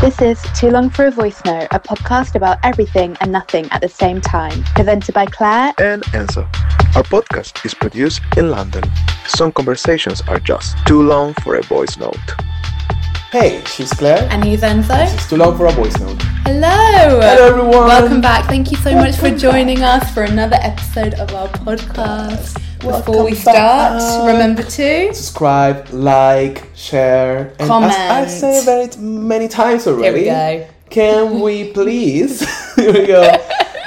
This is Too Long for a Voice Note, a podcast about everything and nothing at the same time. Presented by Claire and Enzo. Our podcast is produced in London. Some conversations are just too long for a voice note. Hey, she's Claire. And he's Enzo. It's too long for a voice note. Hello. Hello, everyone. Welcome back. Thank you so much for joining us for another episode of our podcast. Before we start, back. remember to Subscribe, like, share, and Comment. I say very many times already. here we go. Can we please? here we go.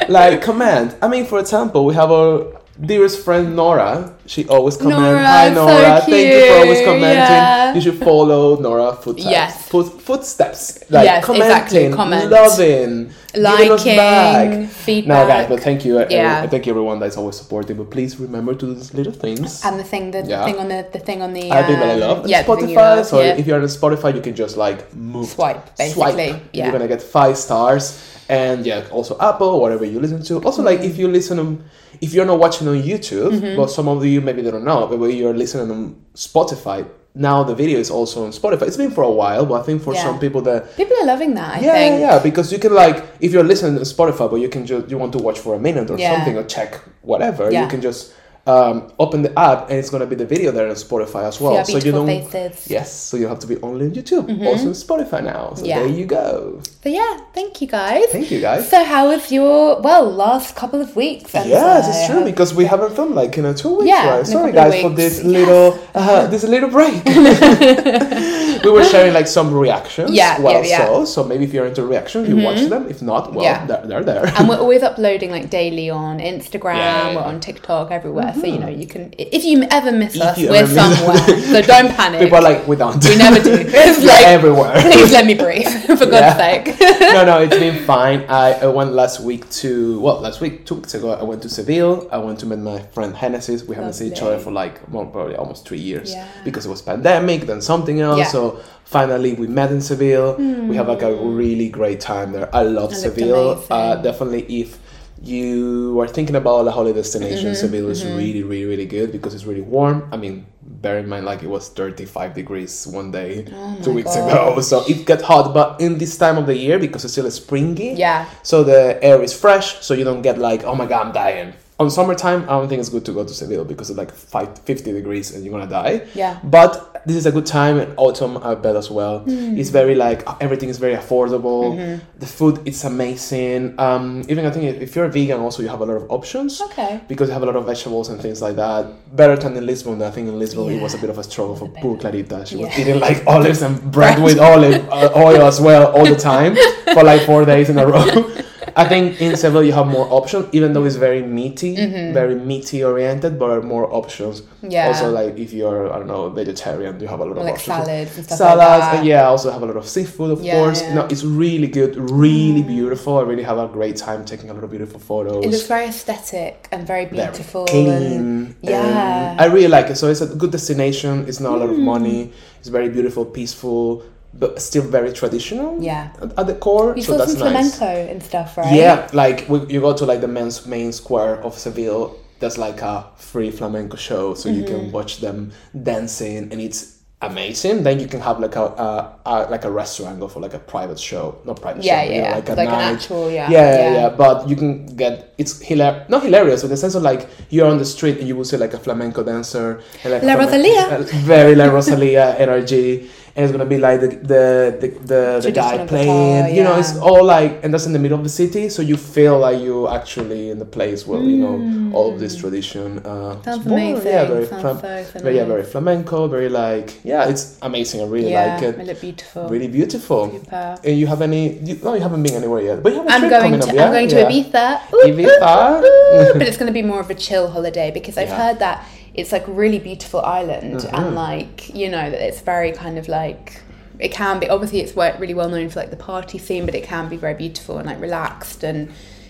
Like comment. I mean, for example, we have our dearest friend Nora. She always comments. Nora, Hi so Nora, thank you for always commenting. yeah. You should follow Nora footsteps. Yes. Foot, footsteps. Like Yes, exactly, commenting, comment. loving, Liking, back. feedback. No, guys, but thank you. Yeah. thank you everyone that's always supporting. But please remember to do these little things. And the thing, the Yeah. thing on the the thing on the I think that I um, love. Yeah, the thing you Spotify. love, so yeah. if you're on Spotify, you can just like move, Swipe, basically, Swipe. yeah. You're gonna get five stars, and yeah, also Apple, whatever you listen to. Also, like if you listen on, if you're not watching on YouTube, Mm-hmm. but some of you maybe they don't know, but when you're listening on Spotify. Now the video is also on Spotify. It's been for a while, but I think for Yeah. some people that People are loving that. I yeah, think. yeah, because you can like if you're listening to Spotify, but you can just you want to watch for a minute or Yeah. something or check whatever, Yeah. you can just um, open the app and it's gonna be the video there on Spotify as well. so you don't faces. yes, so you have to be only on YouTube, also on Spotify now. So Yeah. there you go. But yeah, thank you guys. Thank you guys. So how was your well last couple of weeks? Yes, it's true because we haven't filmed like in a two weeks, Yeah, right? Sorry guys for this little uh, this little break. we were sharing like some reactions. Yeah, well, yeah, yeah. so so maybe if you're into reactions, you watch them. If not, well, Yeah. they're, they're there. and we're always uploading like daily on Instagram, Yeah, yeah, yeah. on TikTok, everywhere. So you know you can if you ever miss If us, we're somewhere. so don't panic. People are like, we don't. we never do. It's like everywhere. please let me breathe for God's sake. no, no, it's been fine. I, I went last week to well, last week, two weeks ago, I went to Seville. I went to meet my friend Hennessy's. We haven't seen each other for like well, probably almost three years Yeah. because it was pandemic, then something else. Yeah. Hmm. So finally, we met in Seville. We have like a really great time there. I love It Seville. Uh, definitely, if you are thinking about a holiday destination, Mm-hmm, Seville is really, really, really good because it's really warm. I mean. Bear in mind, like it was 35 degrees one day, two weeks ago. So it got hot, but in this time of the year, because it's still springy, Yeah. so the air is fresh, so you don't get like, oh my god, I'm dying. On summertime, I don't think it's good to go to Seville because it's like five, 50 degrees and you're gonna die. Yeah. But this is a good time in autumn, I bet as well. Hmm. It's very like everything is very affordable. Mm-hmm. The food it's amazing. Um, even I think if you're a vegan, also you have a lot of options Okay. because you have a lot of vegetables and things like that. Better than in Lisbon. I think in Lisbon it was a bit of a struggle for poor Clarita. She was eating like olives and bread with olive uh, oil as well all the time for like four days in a row. I think in Seville you have more options, even though it's very meaty, very meaty oriented, but more options. Mm-hmm. Yeah. Also, like if you're I don't know vegetarian, you have a lot of Like options. salads and stuff Salads, like and yeah, also have a lot of seafood, of Yeah, course. yeah. No, it's really good, really beautiful. I really have a great time taking a lot of beautiful photos It looks very aesthetic and very very beautiful. clean. and- yeah. and I really like it. So it's a good destination. It's not a lot of Mm. money. It's very beautiful, peaceful, but still very traditional. Yeah. At, at the core, You so saw that's some nice. flamenco and stuff, right? Yeah, like we, you go to like the men's main square of Seville. There's like a free flamenco show, so you Mm-hmm. can watch them dancing, and it's amazing. Then you can have like a, a, a like a restaurant, go for like a private show, not private Yeah, show, yeah, yeah. like a Like an night. actual, yeah, yeah, yeah. yeah, But you can get it's hilarious, not hilarious, but in the sense of like you're on the street and you will see like a flamenco dancer, and like La flamenco- Rosalia. very La Rosalia energy. And it's gonna be like the the the, the, the guy playing, guitar, you know, it's all like, and that's in the middle of the city, so you feel like you're actually in the place where you know all of this tradition. Uh, Mm. Sounds born. amazing. Yeah, very, flam- very, yeah, very flamenco, very like, yeah, it's amazing. I really yeah, like it. Look beautiful. Really beautiful. Super. And you have any? You, no, you haven't been anywhere yet, but you have a I'm trip coming to up, yeah? I'm going to. Ibiza. Ooh, Ibiza. ooh, ooh. but it's going to be more of a chill holiday because I've heard that it's like a really beautiful island Mm-hmm. and like you know that it's very kind of like it can be obviously it's really well known for like the party scene, but it can be very beautiful and like relaxed and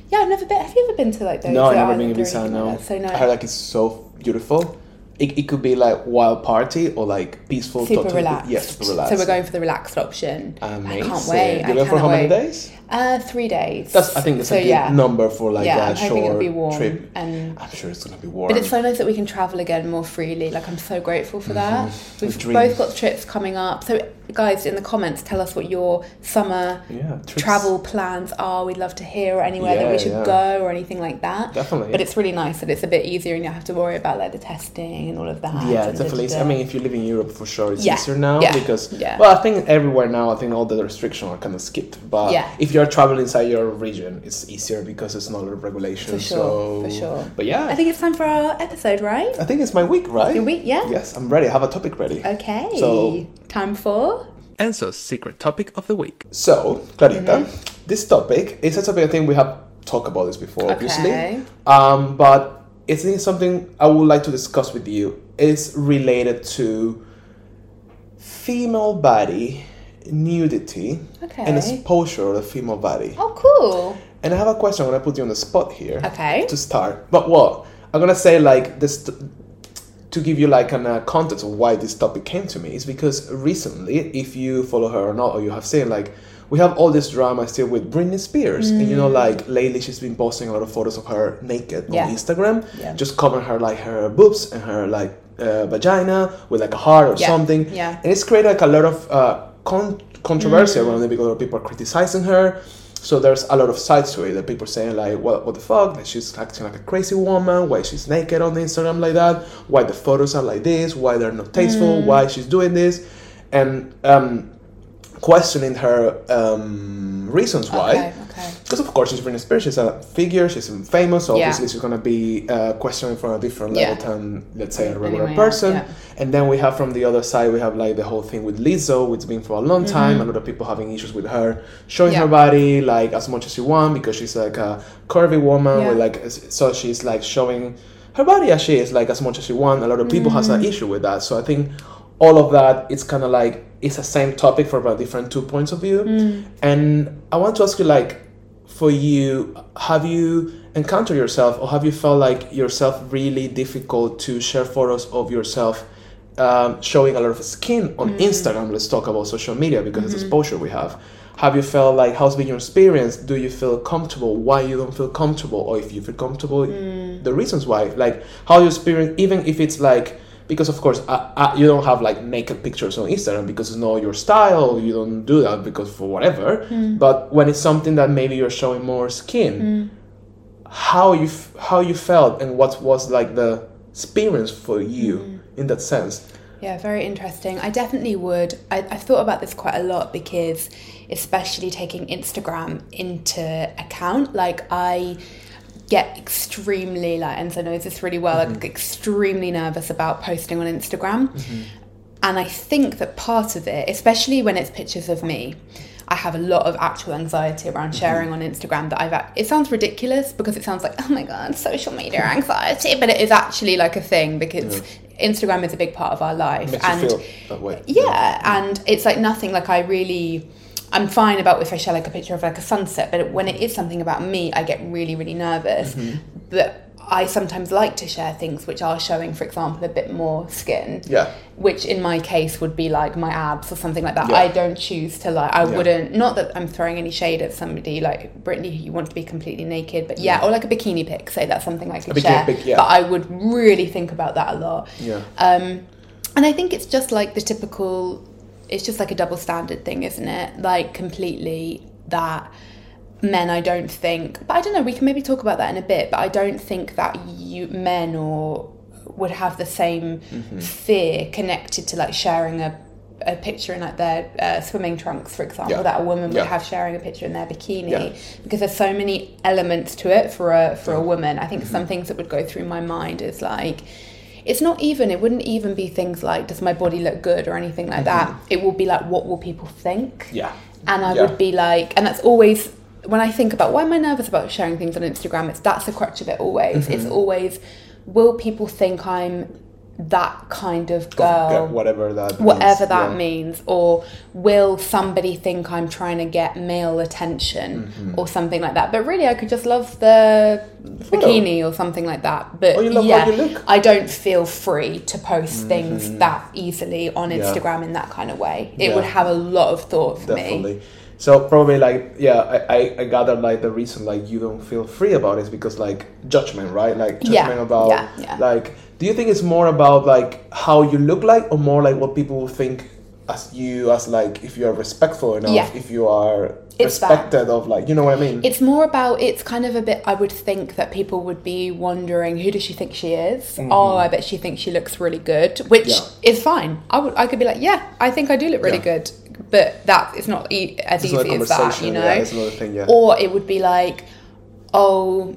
yeah. I've never been. Have you ever been to like those? No, I've never been or Ibiza. No, like? So nice. I heard like it's so beautiful. It, it could be like wild party or like peaceful. super totally- relaxed. Yeah, super relaxed. So we're going for the relaxed option. Amazing. I can't wait. You I go for how many wait. days? Uh, three days. That's I think that's so, a good yeah. number for like yeah, a short hoping it'll be warm trip. and. I'm sure it's gonna be warm. But it's so nice that we can travel again more freely. Like I'm so grateful for that. We've Mm-hmm. dream. both got trips coming up. So guys in the comments tell us what your summer Yeah, travel plans are. We'd love to hear or anywhere that we should go or anything like that. Definitely. But it's really nice that it's a bit easier and you don't have to worry about like the testing and all of that. Yeah, definitely. I mean, if you live in Europe, for sure, it's easier now because, yeah. well, I think everywhere now, I think all the restrictions are kind of skipped. But Yeah. if you're traveling inside your region, it's easier because it's not a lot of regulation. For sure, so, for sure. But yeah, I think it's time for our episode, right? I think it's my week, right? Your week, yeah? Yes, I'm ready. I have a topic ready. Okay. So- time for Enzo's secret topic of the week. So, Clarita, Mm-hmm. this topic is a topic I think we have talked about this before, obviously. Okay. Um, but it's something I would like to discuss with you. It's related to female body nudity Okay. and exposure of the female body. Oh, cool. And I have a question. I'm gonna put you on the spot here. Okay. To start, but what I'm gonna say like this to give you like an uh, context of why this topic came to me is because recently, if you follow her or not, or you have seen like we have all this drama still with Britney Spears, and you know like lately she's been posting a lot of photos of her naked Yeah. on Instagram, Yeah. just covering her like her boobs and her like uh, vagina with like a heart or Yeah. something, Yeah. and it's created like a lot of uh, con- controversy around it because a lot of people are criticizing her. So there's a lot of sides to it that people saying like, what, what the fuck? That she's acting like a crazy woman. Why she's naked on the Instagram like that? Why the photos are like this? Why they're not tasteful? Why she's doing this? And um, questioning her um, reasons why. Okay, okay. Because of course she's Britney Spears, she's a figure, she's famous, so Yeah. obviously she's gonna be uh, questioning from a different level Yeah. than let's say a regular else, person. yeah. And then we have from the other side we have like the whole thing with Lizzo, which has been for a long time. Mm-hmm. A lot of people having issues with her showing her body like as much as she want because she's like a curvy woman with like so she's like showing her body as she is like as much as she want. A lot of people has Mm. an issue with that. So I think all of that it's kind of like it's the same topic for about different two points of view. Mm. And I want to ask you like for you have you encountered yourself or have you felt like yourself really difficult to share photos of yourself um, showing a lot of skin on instagram? Let's talk about social media because it's exposure we have. Have you felt like how's been your experience? Do you feel comfortable? Why you don't feel comfortable? Or if you feel comfortable the reasons why like how you experience even if it's like because of course uh, uh, you don't have like naked pictures on instagram because it's not your style. You don't do that because for whatever. But when it's something that maybe you're showing more skin how you f- how you felt and what was like the experience for you in that sense? Yeah, very interesting. I definitely would. I, I've thought about this quite a lot because, especially taking Instagram into account, like I get extremely like Enzo knows this really well. Like mm-hmm. extremely nervous about posting on Instagram, mm-hmm. and I think that part of it, especially when it's pictures of me. I have a lot of actual anxiety around mm-hmm. sharing on Instagram that I've. It sounds ridiculous because it sounds like, oh my god, social media anxiety, but it is actually like a thing because Instagram is a big part of our life. and you feel that way yeah, and it's like nothing like I really I'm fine about if I share like a picture of like a sunset, but when it is something about me, I get really, really nervous. Mm-hmm. But I sometimes like to share things which are showing, for example, a bit more skin. Yeah. Which in my case would be like my abs or something like that. Yeah. I don't choose to like I Yeah. wouldn't not that I'm throwing any shade at somebody like Britney you want to be completely naked, but yeah, or like a bikini pic, say that's something I could bikini share. yeah. But I would really think about that a lot. yeah Um, and I think it's just like the typical, it's just like a double standard thing, isn't it? Like completely that men, I don't think, but I don't know, we can maybe talk about that in a bit, but I don't think that you, men or would have the same fear connected to like sharing a, a picture in like their uh, swimming trunks, for example, Yeah. that a woman would Yeah. have sharing a picture in their bikini, Yeah. because there's so many elements to it for a for a woman. I think Mm-hmm. some things that would go through my mind is like, it's not even. It wouldn't even be things like, does my body look good or anything like that. It will be like, what will people think? Mm-hmm. yeah And I Yeah. would be like, and that's always when I think about why am I nervous about sharing things on Instagram. It's that's the crutch of it. Always, it's Mm-hmm. always, will people think I'm that kind of Yeah, girl? whatever that whatever means, that yeah. means or will somebody think i'm trying to get male attention Mm-hmm. or something like that but really i could just love the bikini or something like that but Or you love how yeah i don't feel free to post things that easily on Mm-hmm. Yeah. instagram in that kind of way it Yeah. would have a lot of thought for me definitely so probably like yeah I, I i gather like the reason like you don't feel free about it is because like judgment right like Yeah, judgment about yeah, yeah. like do you think it's more about like how you look like or more like what people will think as you as like if you are respectful enough, Yeah. if you are It's that. respected of like you know what I mean. It's more about it's kind of a bit I would think that people would be wondering who does she think she is? Oh, I bet she thinks she looks really good, which Mm-hmm. Yeah. is fine. I would I could be like, yeah, I think I do look really Yeah. good. But that is not e- as It's not easy as that, you know. it's thing, yeah. Or it would be like, oh,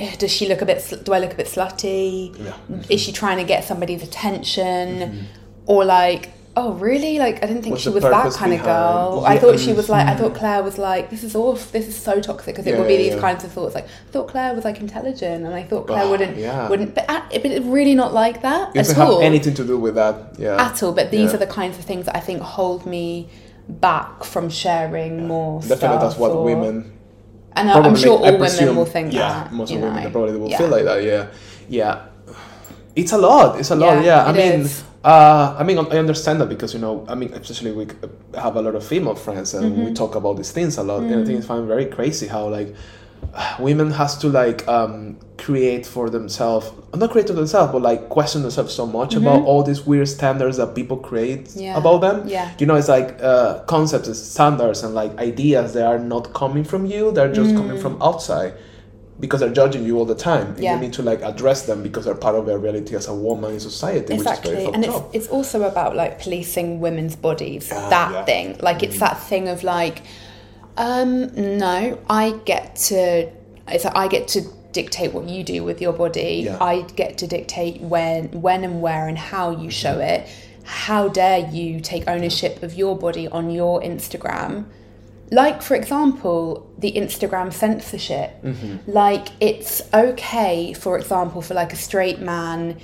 does she look a bit? sl- Do I look a bit slutty? Yeah. Is she trying to get somebody's attention? Mm-hmm. Or like, oh really? Like I didn't think What's she was that kind of behind- girl. I thought she was like. I thought mm. Claire was like. This is awful. This is so toxic because it Yeah, would be yeah, these yeah. kinds of thoughts. Like I thought Claire was like intelligent, and I thought Claire Oh, wouldn't yeah. wouldn't. But at, but it's really not like that it at doesn't all have anything to do with that. Yeah. at all. But these Yeah. are the kinds of things that I think hold me back from sharing more. Definitely, that's what or- women. And I- I'm sure all I women will think yeah, that. most women know. probably will Yeah. feel like that. Yeah, yeah. It's a lot. It's a lot. Yeah, I mean, is. uh, I mean, I understand that because you know, I mean, especially we have a lot of female friends and Mm-hmm. we talk about these things a lot. Mm. And I think it's find very crazy how like women has to like um create for themselves, not create for themselves, but like question themselves so much about all these weird standards that people create Mm-hmm. Yeah. about them. Yeah. You know, it's like uh, concepts, and standards, and like ideas that are not coming from you; they're just coming Mm. from outside because they're judging you all the time. Yeah. You need to like address them because they're part of their reality as a woman in society, which is Exactly, very and it's up. it's also about like policing women's bodies. Ah, that yeah. thing, like it's that thing of like, um, no, I get to, it's like I get to dictate what you do with your body. Yeah. I get to dictate when, when and where and how you show it. How dare you take ownership of your body on your Instagram? like for example the instagram censorship like it's okay for example for like a straight man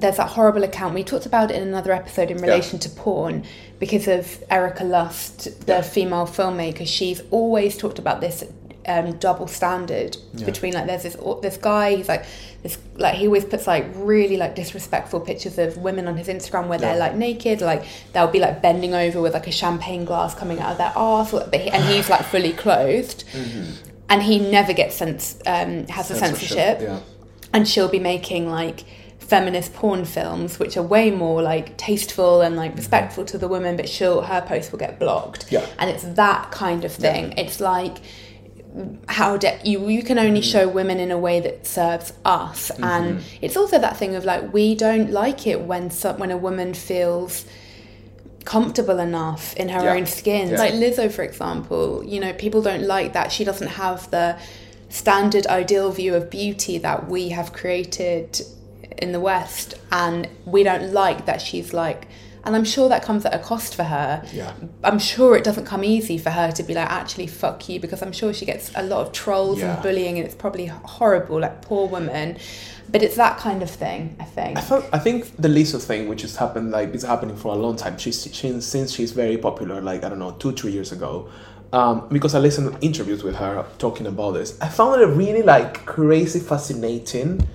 there's that horrible account. We talked about it in another episode in relation to porn because of Erika Lust the Yeah. female filmmaker. She's always talked about this um, double standard between like there's this this guy he's like this like he always puts like really like disrespectful pictures of women on his instagram where they're like naked like they'll be like bending over with like a champagne glass coming out of their arse but he, and he's like fully clothed. And he never gets sens- um, has the censorship. Yeah. and she'll be making like feminist porn films which are way more like tasteful and like mm-hmm. respectful to the woman but she'll her post will get blocked. Yeah. and it's that kind of thing. It's like how de- you you can only mm-hmm. show women in a way that serves us. Mm-hmm. And it's also that thing of like we don't like it when some when a woman feels comfortable enough in her Yeah. own skin. Yeah. like Lizzo for example you know people don't like that. She doesn't have the standard ideal view of beauty that we have created in the west and we don't like that she's like and I'm sure that comes at a cost for her. Yeah. I'm sure it doesn't come easy for her to be like, actually, fuck you, because I'm sure she gets a lot of trolls Yeah. and bullying, and it's probably horrible, like poor woman. But it's that kind of thing, I think. I thought I think the Lizzo thing, which has happened like it's happening for a long time. She's she, since she's very popular, like I don't know, two three years ago. Um, because I listened to interviews with her talking about this. I found it really like crazy fascinating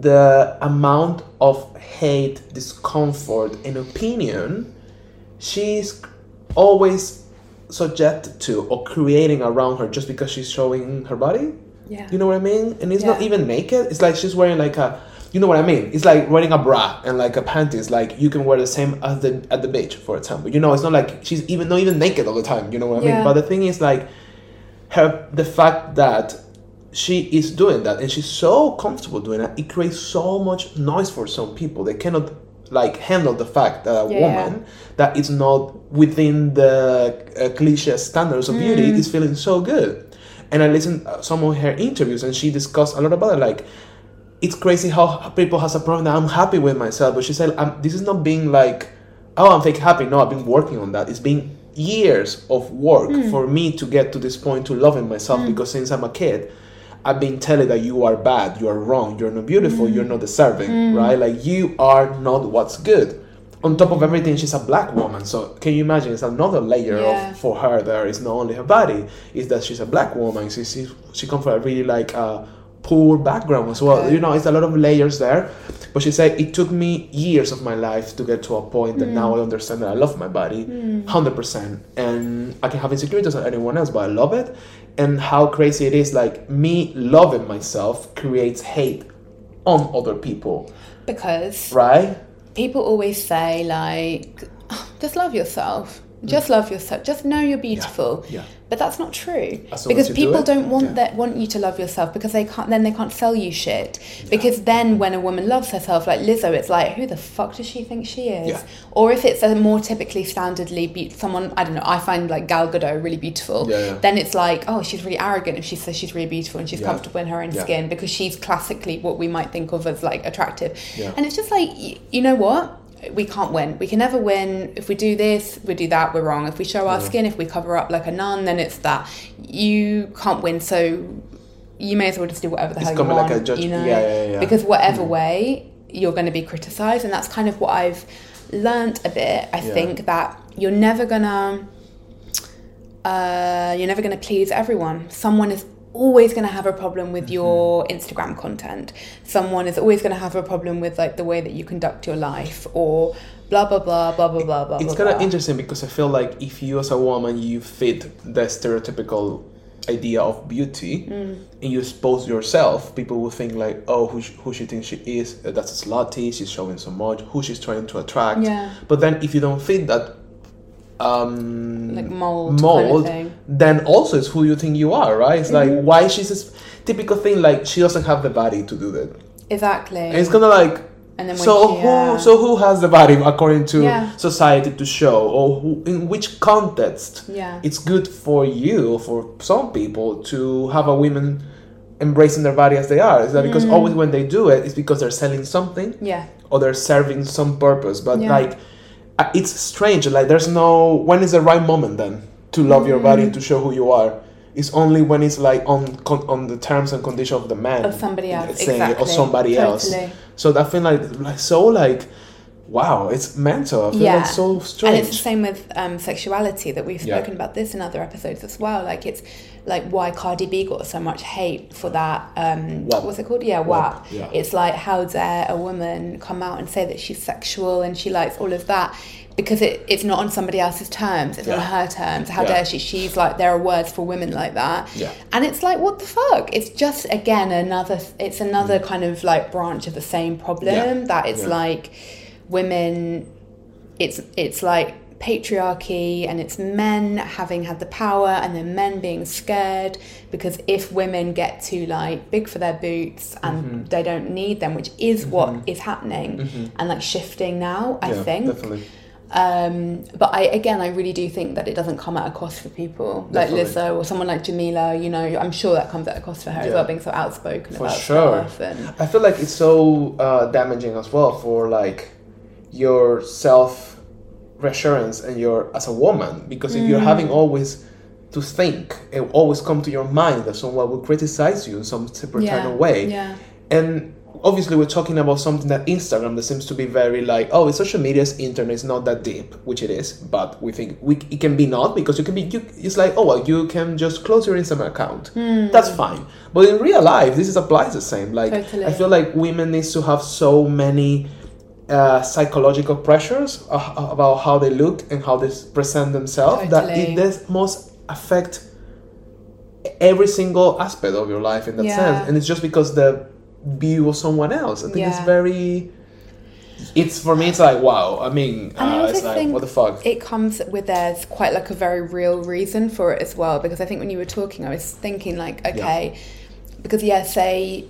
the amount of hate, discomfort, and opinion she's always subjected to or creating around her just because she's showing her body. yeah. You know what I mean? And it's not even naked. It's like she's wearing like a, you know what I mean? It's like wearing a bra and like a panties. Like you can wear the same as the at the beach, for example. You know, it's not like she's even not even naked all the time. You know what I mean? But the thing is like, her the fact that she is doing that and she's so comfortable doing that it creates so much noise for some people. They cannot like handle the fact that a Yeah. woman that is not within the uh, cliche standards of beauty Mm. is feeling so good. And I listened uh, some of her interviews, and she discussed a lot about it. Like, it's crazy how people has a problem that I'm happy with myself, but she said, um, "This is not being like, oh, I'm fake happy. No, I've been working on that. It's been years of work for me to get to this point to loving myself because since I'm a kid." I've been telling that you are bad, you are wrong, you're not beautiful, you're not deserving, mm. Mm. right? Like you are not what's good. On top of everything, she's a black woman, so can you imagine? It's another layer Yeah. of for her. There is not only her body, is that she's a black woman. She she, she comes from a really like uh, poor background as well. Okay. You know, it's a lot of layers there. But she said it took me years of my life to get to a point that now mm. I understand that I love my body, hundred percent, and I can have insecurities on anyone else, but I love it. And how crazy it is! Like me loving myself creates hate on other people, because right? people always say like just love yourself. Just love yourself. Just know you're beautiful. Mm. yeah. But that's not true because do people it, don't want yeah. that want you to love yourself because they can't. Then they can't sell you shit. Because then when a woman loves herself, like Lizzo, it's like who the fuck does she think she is? Yeah. Or if it's a more typically standardly be- someone I don't know. I find like Gal Gadot really beautiful. Yeah, yeah. Then it's like oh she's really arrogant if she says she's really beautiful and she's Yeah. comfortable in her own Yeah. skin because she's classically what we might think of as like attractive. Yeah. And it's just like y- you know what we can't win. We can never win. If we do this, we do that, we're wrong. If we show our skin, if we cover up like a nun, then it's that. You can't win, so you may as well just do whatever the It's hell you gonna like a judge- you know? yeah, yeah, yeah. Because whatever way, you're going to be criticized, and that's kind of what I've learnt a bit. I Yeah. think that you're never gonna, uh, you're never gonna please everyone. Someone is always going to have a problem with your Mm-hmm. Instagram content. Someone is always going to have a problem with like the way that you conduct your life or blah blah blah blah blah blah blah. it's blah, kind of interesting because I feel like if you as a woman you fit the stereotypical idea of beauty Mm. and you expose yourself, people will think like, oh, who, sh- who she thinks she is? That's a slutty. She's showing so much. Who she's trying to attract? Yeah. But then if you don't fit that um Like mold kind of mold then also it's who you think you are right it's Mm-hmm. like why she's this typical thing like she doesn't have the body to do that Exactly. and it's kind of like And then so she, who uh, so who has the body according to Yeah. society to show or who, in which context Yeah. it's good for you for some people to have a woman embracing their body as they are is that because Mm. always when they do it it's because they're selling something yeah. or they're serving some purpose but Yeah. like it's strange like there's no when is the right moment then to love your Mm. body and to show who you are it's only when it's like on on the terms and condition of the man Of somebody else, saying it, or exactly. somebody else so that feel like like so like wow it's mental I feel Yeah. like so And strange it's the same with um, sexuality that we've Yeah. spoken about this in other episodes as well. Like it's like why Cardi B got so much hate for that. Um, WAP. What's it called? Yeah, WAP, WAP. yeah. It's like how dare a woman come out and say that she's sexual and she likes all of that because it, it's not on somebody else's terms. It's on her terms. How Yeah. dare she? She's like there are words for women like that. Yeah. And it's like what the fuck? It's just again another. It's another kind of like branch of the same problem Mm. Yeah. that it's Yeah. like women it's it's like patriarchy and it's men having had the power and then men being scared because if women get too like big for their boots and Mm-hmm. they don't need them which is what is happening and like shifting now i yeah, think definitely um but i again i really do think that it doesn't come at a cost for people like Definitely. lizzo or someone like Jameela you know i'm sure that comes at a cost for her as well being so outspoken For about sure. stuff and I feel like it's so uh, damaging as well for like your self reassurance and your as a woman because if Mm. you're having always to think it always come to your mind that someone will criticize you in some separate kind of way yeah and obviously we're talking about something that instagram that seems to be very like oh it's social media's internet is not that deep which it is but we think we, it can be not because you can be you, it's like oh well you can just close your instagram account Hmm. that's fine but in real life this is applies the same like Totally. i feel like women needs to have so many uh, psychological pressures uh, about how they look and how they present themselves that it does must affect every single aspect of your life in that Yeah. sense. And it's just because the view of someone else. I think it's very it's for me it's like wow. I mean I uh, also it's like what the fuck? It comes with there's quite like a very real reason for it as well. Because I think when you were talking I was thinking like okay because yeah say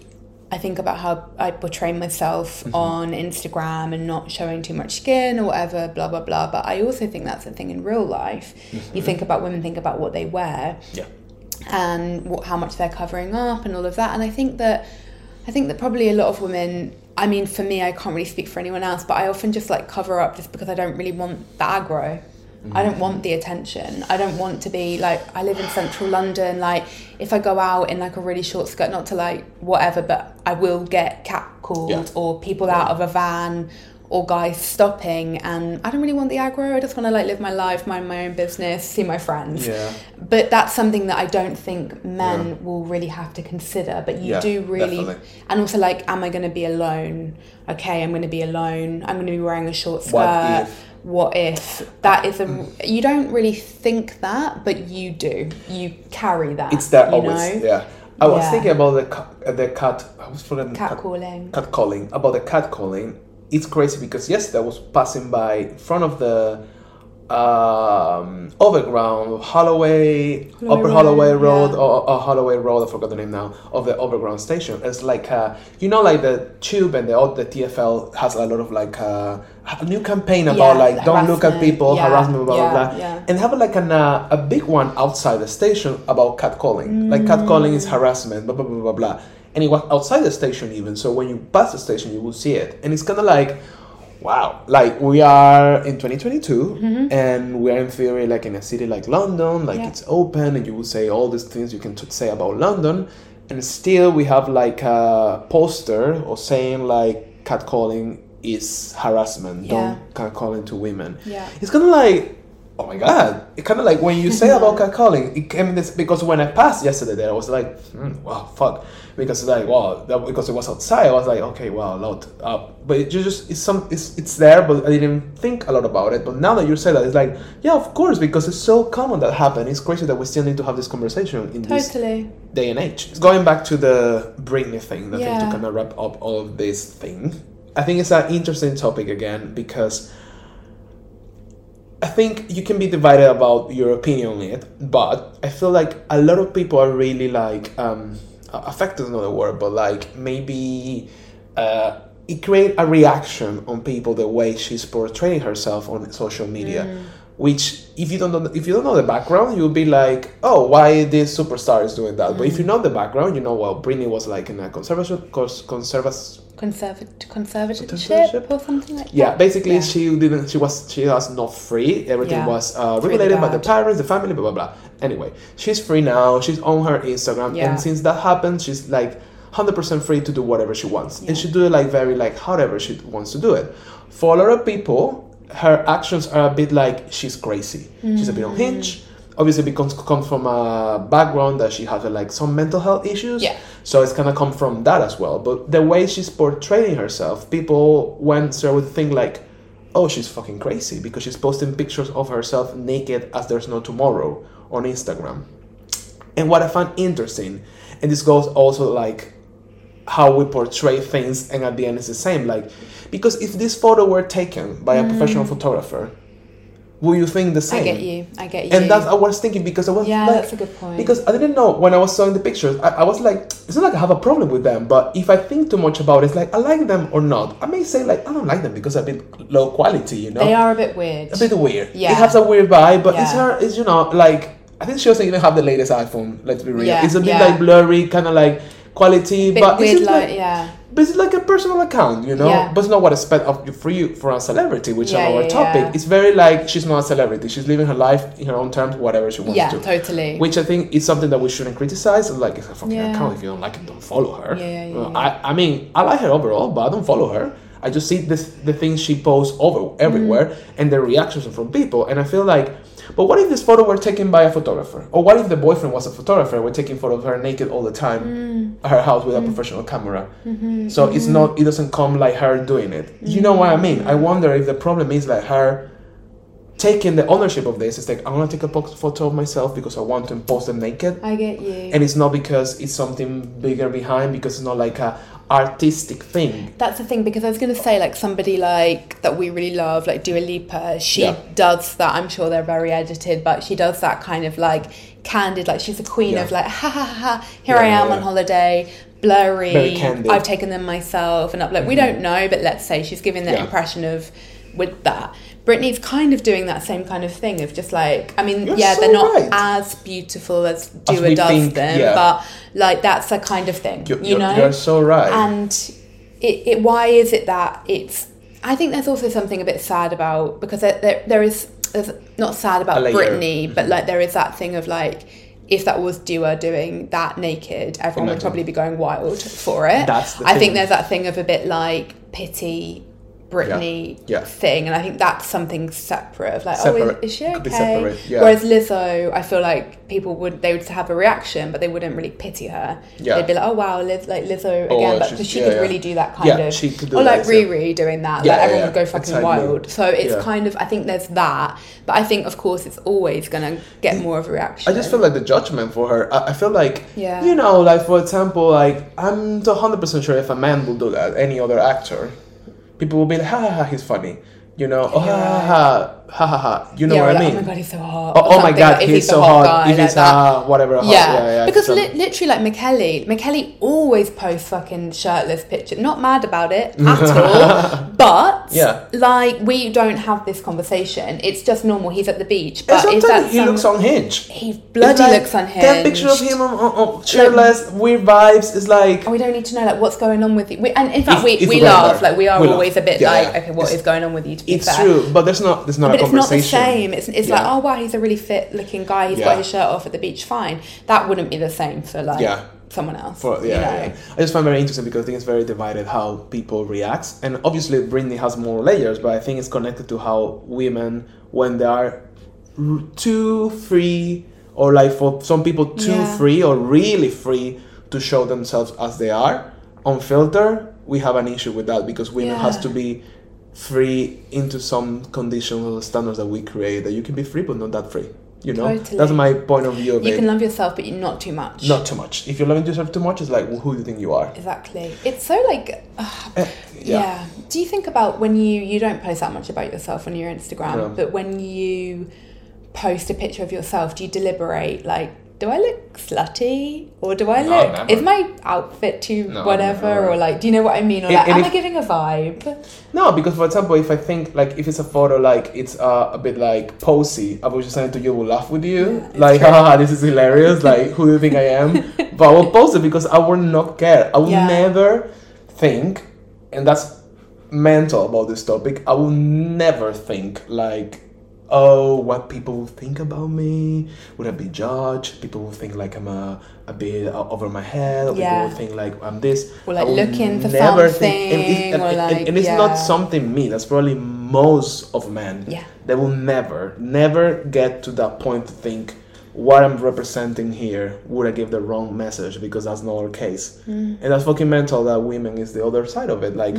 I think about how I portray myself Mm-hmm. on Instagram and not showing too much skin or whatever blah blah blah but I also think that's a thing in real life Mm-hmm. you think about women think about what they wear yeah and what, how much they're covering up and all of that. And I think that I think that probably a lot of women. I mean, for me, I can't really speak for anyone else, but I often just like cover up just because I don't really want the aggro. I don't want the attention. I don't want to be like I live in central London. Like if I go out in like a really short skirt, not to like whatever, but I will get catcalled Yeah. or people out of a van or guys stopping, and I don't really want the aggro. I just want to like live my life, mind my own business, see my friends yeah but that's something that I don't think men Yeah. will really have to consider. But you Yeah, do really, definitely. and also like, am I going to be alone? Okay, I'm going to be alone. I'm going to be wearing a short skirt. What if? That is a? You don't really think that, but you do. You carry that. it's there always know? yeah i was Yeah. thinking about the ca- uh, the cat i was forgetting Cat calling. cat calling about the cat calling it's crazy because yesterday i was passing by in front of the um, overground Holloway, Holloway Upper Holloway Road yeah. or, or Holloway Road. I forgot the name now of the overground station. It's like uh, you know, like the tube and the the TFL has a lot of like uh, a new campaign about Yeah, like don't look at people, yeah, harassment, blah blah yeah, blah, yeah. and have like an uh, a big one outside the station about catcalling. Like catcalling Mm. is harassment, blah blah blah blah blah. And it was outside the station even, so when you pass the station, you will see it, and it's kind of like wow like we are in 2022 and we're in theory like in a city like london like Mm-hmm. It's open and you will say all these things you can t- say about london and still we have like a poster or saying like catcalling is harassment Yeah. don't catcalling to women Yeah. it's kind of like oh my god it kind of like when you say about catcalling it came this because when i passed yesterday there i was like hmm, wow fuck because like wow that, because it was outside i was like okay wow a lot uh, but it just it's some it's, it's there but i didn't think a lot about it but now that you say that it's like yeah of course because it's so common that happen it's crazy that we still need to have this conversation in this day and age. It's going back to the Britney thing, think Yeah. to kind of wrap up all of this thing, I think it's an interesting topic again because I think you can be divided about your opinion on it, but I feel like a lot of people are really like um, affected is not a word, but like maybe uh, it create a reaction on people the way she's portraying herself on social media. Which, if you don't know, if you don't know the background, you'll be like, "Oh, why this superstar is doing that?" But if you know the background, you know, well, Britney was like in a conservative, cause conservative, Conservat- conservatorship or something like yeah, that. basically Yeah. she didn't. She was. She was not free. Everything Yeah. was uh, regulated by the parents, the family, blah blah blah. Anyway, she's free now. She's on her Instagram, and since that happened, she's like hundred percent free to do whatever she wants, and she do it like very like however she wants to do it. For a lot of people, her actions are a bit like she's crazy. She's a bit Mm. unhinged. Obviously, because comes from a background that she has like some mental health issues. Yeah. So it's gonna come from that as well. But the way she's portraying herself, people went so would think like, oh, she's fucking crazy because she's posting pictures of herself naked as there's no tomorrow on Instagram. And what I find interesting, and this goes also like how we portray things, and at the end it's the same. Like, because if this photo were taken by a mm-hmm. professional photographer, will you think the same? I get you. I get you. And that's I was thinking because I was Yeah, like, that's a good point. Because I didn't know when I was showing the pictures, I, I was like, it's not like I have a problem with them, but if I think too much about it, it's like I like them or not. I may say like I don't like them because they're a bit low quality, you know, they are a bit weird. a bit weird. Yeah. it has a weird vibe, but it's her, it's you know like I think she doesn't even have the latest iPhone. Let's be real, Yeah, it's a bit yeah. like blurry, kind of like quality, bit but weird, it's like, like yeah. But it's like a personal account, you know. Yeah. But it's not what I spent of for you for a celebrity, which Yeah, is our yeah, topic. It's very like she's not a celebrity. She's living her life in her own terms, whatever she wants Yeah, to. totally. Which I think is something that we shouldn't criticize. Like it's a fucking account. If you don't like it, don't follow her. Yeah, yeah, yeah, Uh, yeah. I, I mean, I like her overall, but I don't follow her. I just see this the things she posts over everywhere Mm. and the reactions from people, and I feel like. But what if this photo were taken by a photographer? Or what if the boyfriend was a photographer? We're taking photos of her naked all the time Mm. at her house with a professional camera. Mm-hmm, So it's not. It doesn't come like her doing it. You know what I mean? I wonder if the problem is like her taking the ownership of this. It's like I'm gonna take a photo of myself because I want to post them naked, I get you. and it's not because it's something bigger behind. Because it's not like a artistic thing. That's the thing because I was going to say like somebody like that we really love like Dua Lipa she Yeah. does that I'm sure they're very edited but she does that kind of like candid like she's the queen Yeah. of like ha ha ha here Yeah, I am on holiday blurry. I've taken them myself and up like we mm-hmm. don't know but let's say she's giving that impression of with that Britney's kind of doing that same kind of thing of just like I mean You're yeah so they're not right. as beautiful as As Dua we does think, them yeah. but like that's the kind of thing You're, you know you're so right. and it, it why is it that it's i think there's also something a bit sad about because there, there, there is there's not sad about. Britney, but mm-hmm. like there is that thing of like if that was Dua doing that naked, everyone would probably be going wild for it. That's the I thing. think there's that thing of a bit like pity Britney Yeah. thing, and I think that's something separate of like, oh, is, is she okay? separate, yeah. Whereas Lizzo, I feel like people would they would have a reaction, but they wouldn't really pity her. Yeah. They'd be like, oh wow, Liz, like Lizzo Oh, again, but she's- because she yeah, could yeah. really do that kind Yeah, of, she could do or like that, yeah. Riri doing that, Yeah, like everyone yeah. would go fucking wild. So it's Yeah. kind of I think there's that, but I think of course it's always gonna get more of a reaction. I just feel like the judgment for her. I, I feel like, Yeah. you know, like for example, like I'm hundred percent sure if a man will do that. Any other actor, people will be like, ha ha ha, he's funny, you know, oh, ha ha ha. Ha ha ha. You know yeah, what I like, mean? oh my god, he's so hot. Oh, or oh my god, like, if he's so hot hot. if like he's that. uh, whatever. Hot. Yeah, Yeah, yeah. because li- literally, like McKelly, McKelly always posts fucking shirtless pictures. Not mad about it at all, but Yeah. like we don't have this conversation. It's just normal. He's at the beach, but is sometimes that he some, looks unhinged. He bloody like, looks unhinged. That picture of him on, on, on shirtless, weird vibes. Is like Oh, we don't need to know like what's going on with you. We, and in fact, If- we, if we laugh. Like we are always a bit like, okay, what is going on with you? To be it's true, but there's not there's not But it's not the same. It's, it's like, oh wow, he's a really fit looking guy. He's Yeah. got his shirt off at the beach. Fine. That wouldn't be the same for like Yeah. someone else. For, you yeah, know? yeah. I just find very interesting because I think it's very divided how people react, and obviously Britney has more layers, but I think it's connected to how women, when they are too free, or like for some people too Yeah. free or really free to show themselves as they are, unfiltered, we have an issue with that because women has to be free into some conditions or standards that we create that you can be free but not that free. You know, Totally. that's my point of view of You it. can love yourself, but you're not too much. not too much. If you're loving yourself too much, it's like well, who do you think you are? Exactly. It's so like, ugh, Eh, yeah. Do you think about when you you don't post that much about yourself on your Instagram, No. but when you post a picture of yourself, do you deliberate like, do I look slutty or do I No, look? never. Is my outfit too No, whatever never. or like, do you know what I mean? Or And- like, and am I giving a vibe? No, because for example, if I think like if it's a photo like it's uh, a bit like posy, I will just send it to you. I will laugh with you, Yeah, like haha, this is hilarious. like who do you think I am? but I will post it because I will not care. I will Yeah. never think, and that's mental about this topic. I will never think like. Oh, what people will think about me? Would I be judged? People will think like I'm a, a bit over my head. Yeah. People will think like I'm this. Or, like, looking for never and, something, it's, and, or, and- like, and it's not something me. That's probably most of men. Yeah. They will never, never get to that point to think what I'm representing here. Would I give the wrong message? Because that's not our case. Mm. And that's fucking mental that women is the other side of it. Like,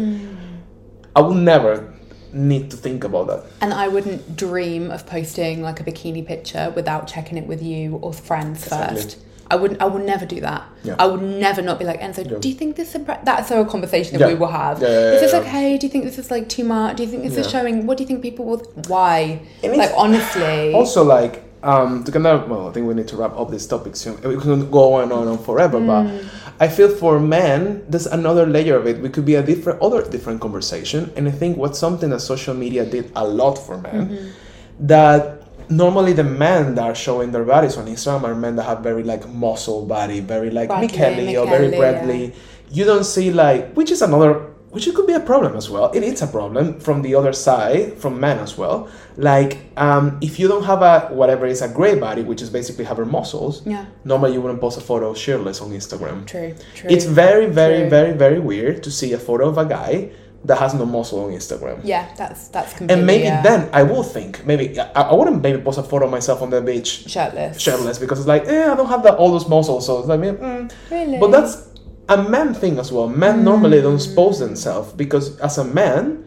I will never need to think about that. And I wouldn't dream of posting like a bikini picture without checking it with you or friends Exactly. first. I wouldn't. I would never do that. Yeah. I would never not be like, Enzo, Yeah. do you think this impre-? that's so a conversation that Yeah. we will have. Is this okay? Do you think this is like too much? Do you think this is showing what do you think people will why? And Like honestly. Also, like, um, to kind of, well, I think we need to wrap up this topic soon. We can go on and on and forever, Mm. but I feel for men, there's another layer of it. We could be a different, other different conversation. And I think what's something that social media did a lot for men, Mm-hmm. that normally the men that are showing their bodies on Instagram are men that have very like muscle body, very like Michele or very Bradley. You don't see like, which is another, which it could be a problem as well. It is a problem from the other side, from men as well. Like, um, if you don't have a whatever is a gray body, which is basically have her muscles, Yeah. normally you wouldn't post a photo shirtless on Instagram. True. True. It's very, very, True. very, very weird to see a photo of a guy that has no muscle on Instagram. Yeah, that's that's completely And maybe yeah, then I will think maybe I, I wouldn't maybe post a photo of myself on the beach shirtless. shirtless because it's like eh, I don't have that all those muscles so it's like mm. Really? but that's a man thing as well men normally don't expose themselves because as a man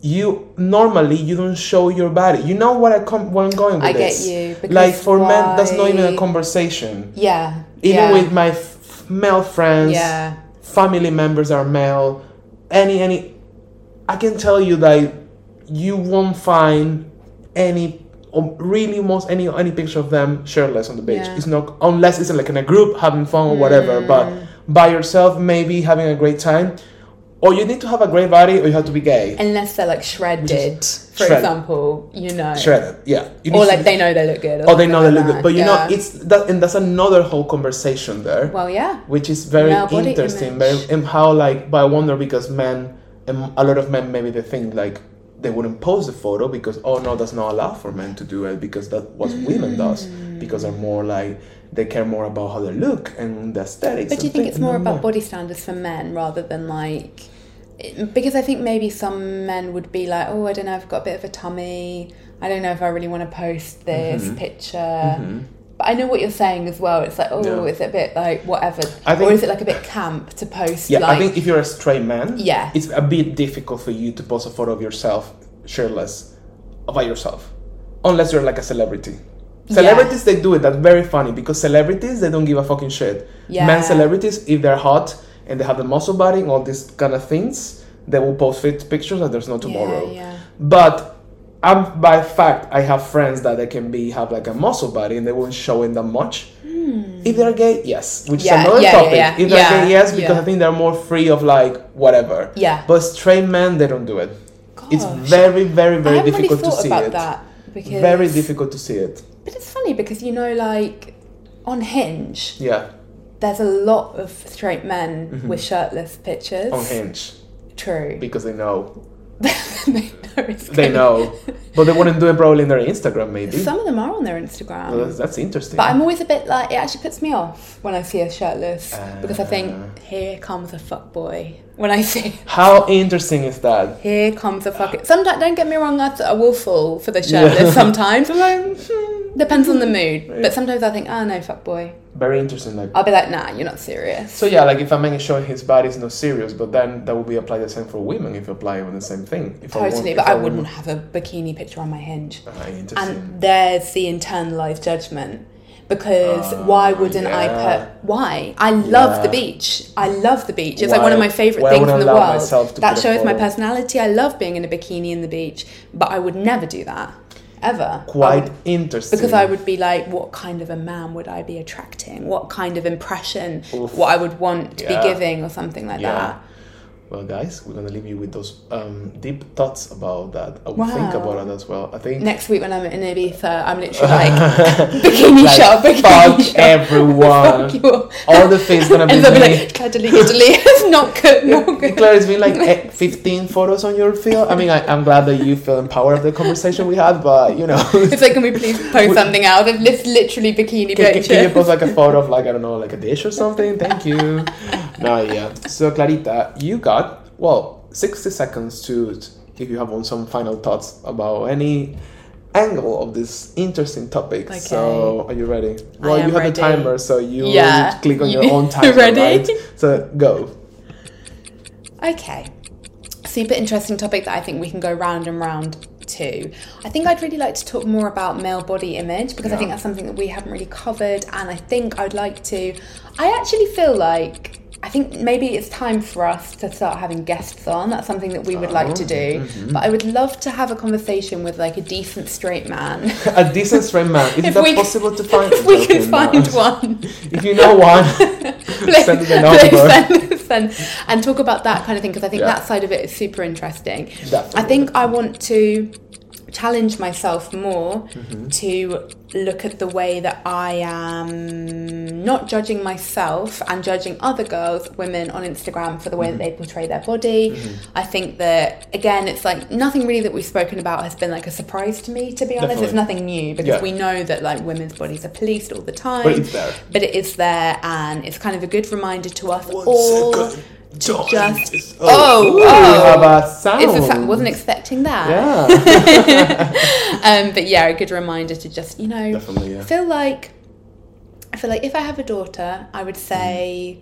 you normally you don't show your body you know what I come where I'm going with I get this you, like for men that's not even a conversation Yeah. even yeah. with my f- male friends Yeah. family members are male any any i can tell you that you won't find any um, really most any any picture of them shirtless on the beach Yeah. it's not unless it's like in a group having fun or whatever but Mm. By yourself maybe having a great time or you need to have a great body or you have to be gay Unless they're like shredded, for shredded. example, you know. shredded yeah You Or like they know they look good. or oh they know they look good but you yeah. know it's that and that's another whole conversation there Well, yeah. which is very Male interesting. Very, and how like, but I wonder because men, and a lot of men maybe they think like they wouldn't post the photo because oh no, that's not allowed for men to do it because that's what women does mm. because they're more like they care more about how they look and the aesthetics. But do you think it's more about then- body standards for men rather than like. Because I think maybe some men would be like, oh, I don't know, I've got a bit of a tummy. I don't know if I really want to post this Mm-hmm. picture. But I know what you're saying as well. It's like, oh, Yeah. is it a bit like whatever? I or is it like a bit camp to post? Yeah, like, I think if you're a straight man, Yeah. it's a bit difficult for you to post a photo of yourself shirtless by yourself, unless you're like a celebrity. Yeah. Celebrities they do it. That's very funny because celebrities they don't give a fucking shit. Yeah. Men celebrities, if they're hot and they have the muscle body and all these kind of things, they will post fit pictures and there's no tomorrow. Yeah, yeah. But I'm by fact I have friends that they can be have like a muscle body and they won't show it that much. If they're gay, yes, which Hmm. Yeah, is another yeah, yeah, topic. yeah. If they're Yeah, gay, yes, because yeah. I think they're more free of like whatever. Yeah. But straight men, they don't do it. It's very, very, very haven't really difficult to see it. that because Very difficult to see it. But it's funny because you know, like on Hinge, Yeah, there's a lot of straight men with shirtless pictures. Mm-hmm. on Hinge True. because they know. they know. They know, but they wouldn't do it probably in their Instagram, maybe. Some of them are on their Instagram. Well, that's, that's interesting. But I'm always a bit like it actually puts me off when I see a shirtless because I Ah. think here comes a fuck boy. When I see How interesting is that? here comes a fuck. Sometimes don't get me wrong, I, I will fall for the shirtless. Sometimes I'm like, hmm, depends on the mood. But sometimes I think, oh no, fuck boy. Very interesting. Like I'll be like, nah, you're not serious. So yeah, like if a man is showing his body, it's not serious. But then that would be applied the same for women if you apply on the same thing. If wo- Totally, if but a I wouldn't have a bikini picture on my hinge. Ah, interesting. And there's the internalized judgment. Because why wouldn't I Ah, yeah. put why? I love the Yeah. beach. I love the beach. It's like one of Why- my favorite why things I in the allow world. myself to That put a shows my photo? personality. I love being in a bikini in the beach, but I would never do that ever. Quite would- interesting. because I would be like, what kind of a man would I be attracting? What kind of impression? Oof. What I would want to Yeah. be giving, or something like Yeah. that. Well, guys, we're gonna leave you with those um, deep thoughts about that. I will think about it as well. I think Next week when I'm in Ibiza, I'm literally like bikini Like, shot, bikini fuck shot. everyone. Fuck you. all the things gonna be and they'll be like, Claire, delete, delete. It's not good, not good. Claire, it's been like eh, 15 photos on your field. I mean, I, I'm glad that you feel empowered of the conversation we had, but you know, It's like, can we please post something else? It's literally bikini can, pictures. can you post like a photo of like I don't know like a dish or something? Thank you. no, yeah. So Clarita, you got well sixty seconds to if you have on some final thoughts about any angle of this interesting topic. So are you ready? Well, you have ready. the timer, so you Yeah. click on You- your own timer, Ready? right? So go. Okay. Super interesting topic that I think we can go round and round to. I think I'd really like to talk more about male body image because I think that's something that we haven't really covered, and I think I'd like to. I actually feel like. I think maybe it's time for us to start having guests on. That's something that we would like to do. Mm-hmm. But I would love to have a conversation with like a decent straight man. A decent straight man. Is If that we- possible to find? if we can find one. If you know one, Please- send the number. send- send- and talk about that kind of thing because I think Yeah. that side of it is super interesting. Definitely. I think I want to challenge myself more Mm-hmm. to look at the way that I am not judging myself and judging other girls, women on Instagram for the way that Mm-hmm. they portray their body. I think that again, it's like nothing really that we've spoken about has been like a surprise to me. To be honest, it's nothing new because Yeah. we know that like women's bodies are policed all the time. But it's there. But it is there, and it's kind of a good reminder to us One all Don't. just. Oh, Oh, ooh, oh. have a sound. It's a sound. Wasn't expecting that. Yeah. um, but yeah, a good reminder to just you know Definitely, yeah. feel like I feel like if I have a daughter, I would say.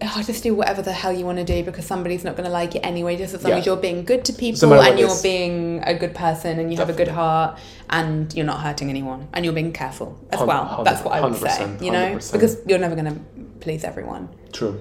Oh, just do whatever the hell you want to do because somebody's not going to like it anyway. Just as long Yeah. as you're being good to people and what you're is. being a good person and you have a good heart and you're not hurting anyone and you're being careful as well. That's what I would say. 100%, You know, 100%. because you're never going to please everyone. True.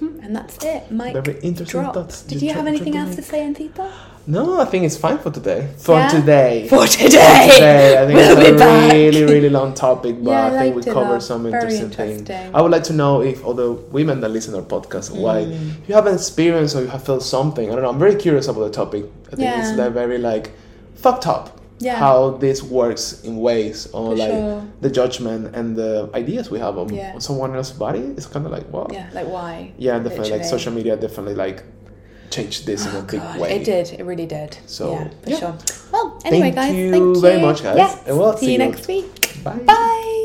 And that's it. Mike. Very interesting drop. thoughts. Did You you have anything else to say, Antita? No, I think it's fine for today. For Yeah? today. For today. today. I think We'll it's a back. really, really long topic, but Yeah, I I think we covered some Very interesting things. I would like to know if all the women that listen to our podcast, why Mm. if you have an experience or you have felt something. I don't know. I'm very curious about the topic. I think it's Yeah. like very like fucked up. Yeah. How this works in ways on For like sure. the judgment and the ideas we have on, Yeah. on someone else's body. It's kind of like wow. Yeah, like why? Yeah, definitely. Like social media definitely like changed this in a oh, big God, way. It did. It really did. So, yeah, for yeah. sure. Well, anyway, Thank guys, you thank you very much, guys. Yes, And we'll see see you you. next week. Bye. Bye.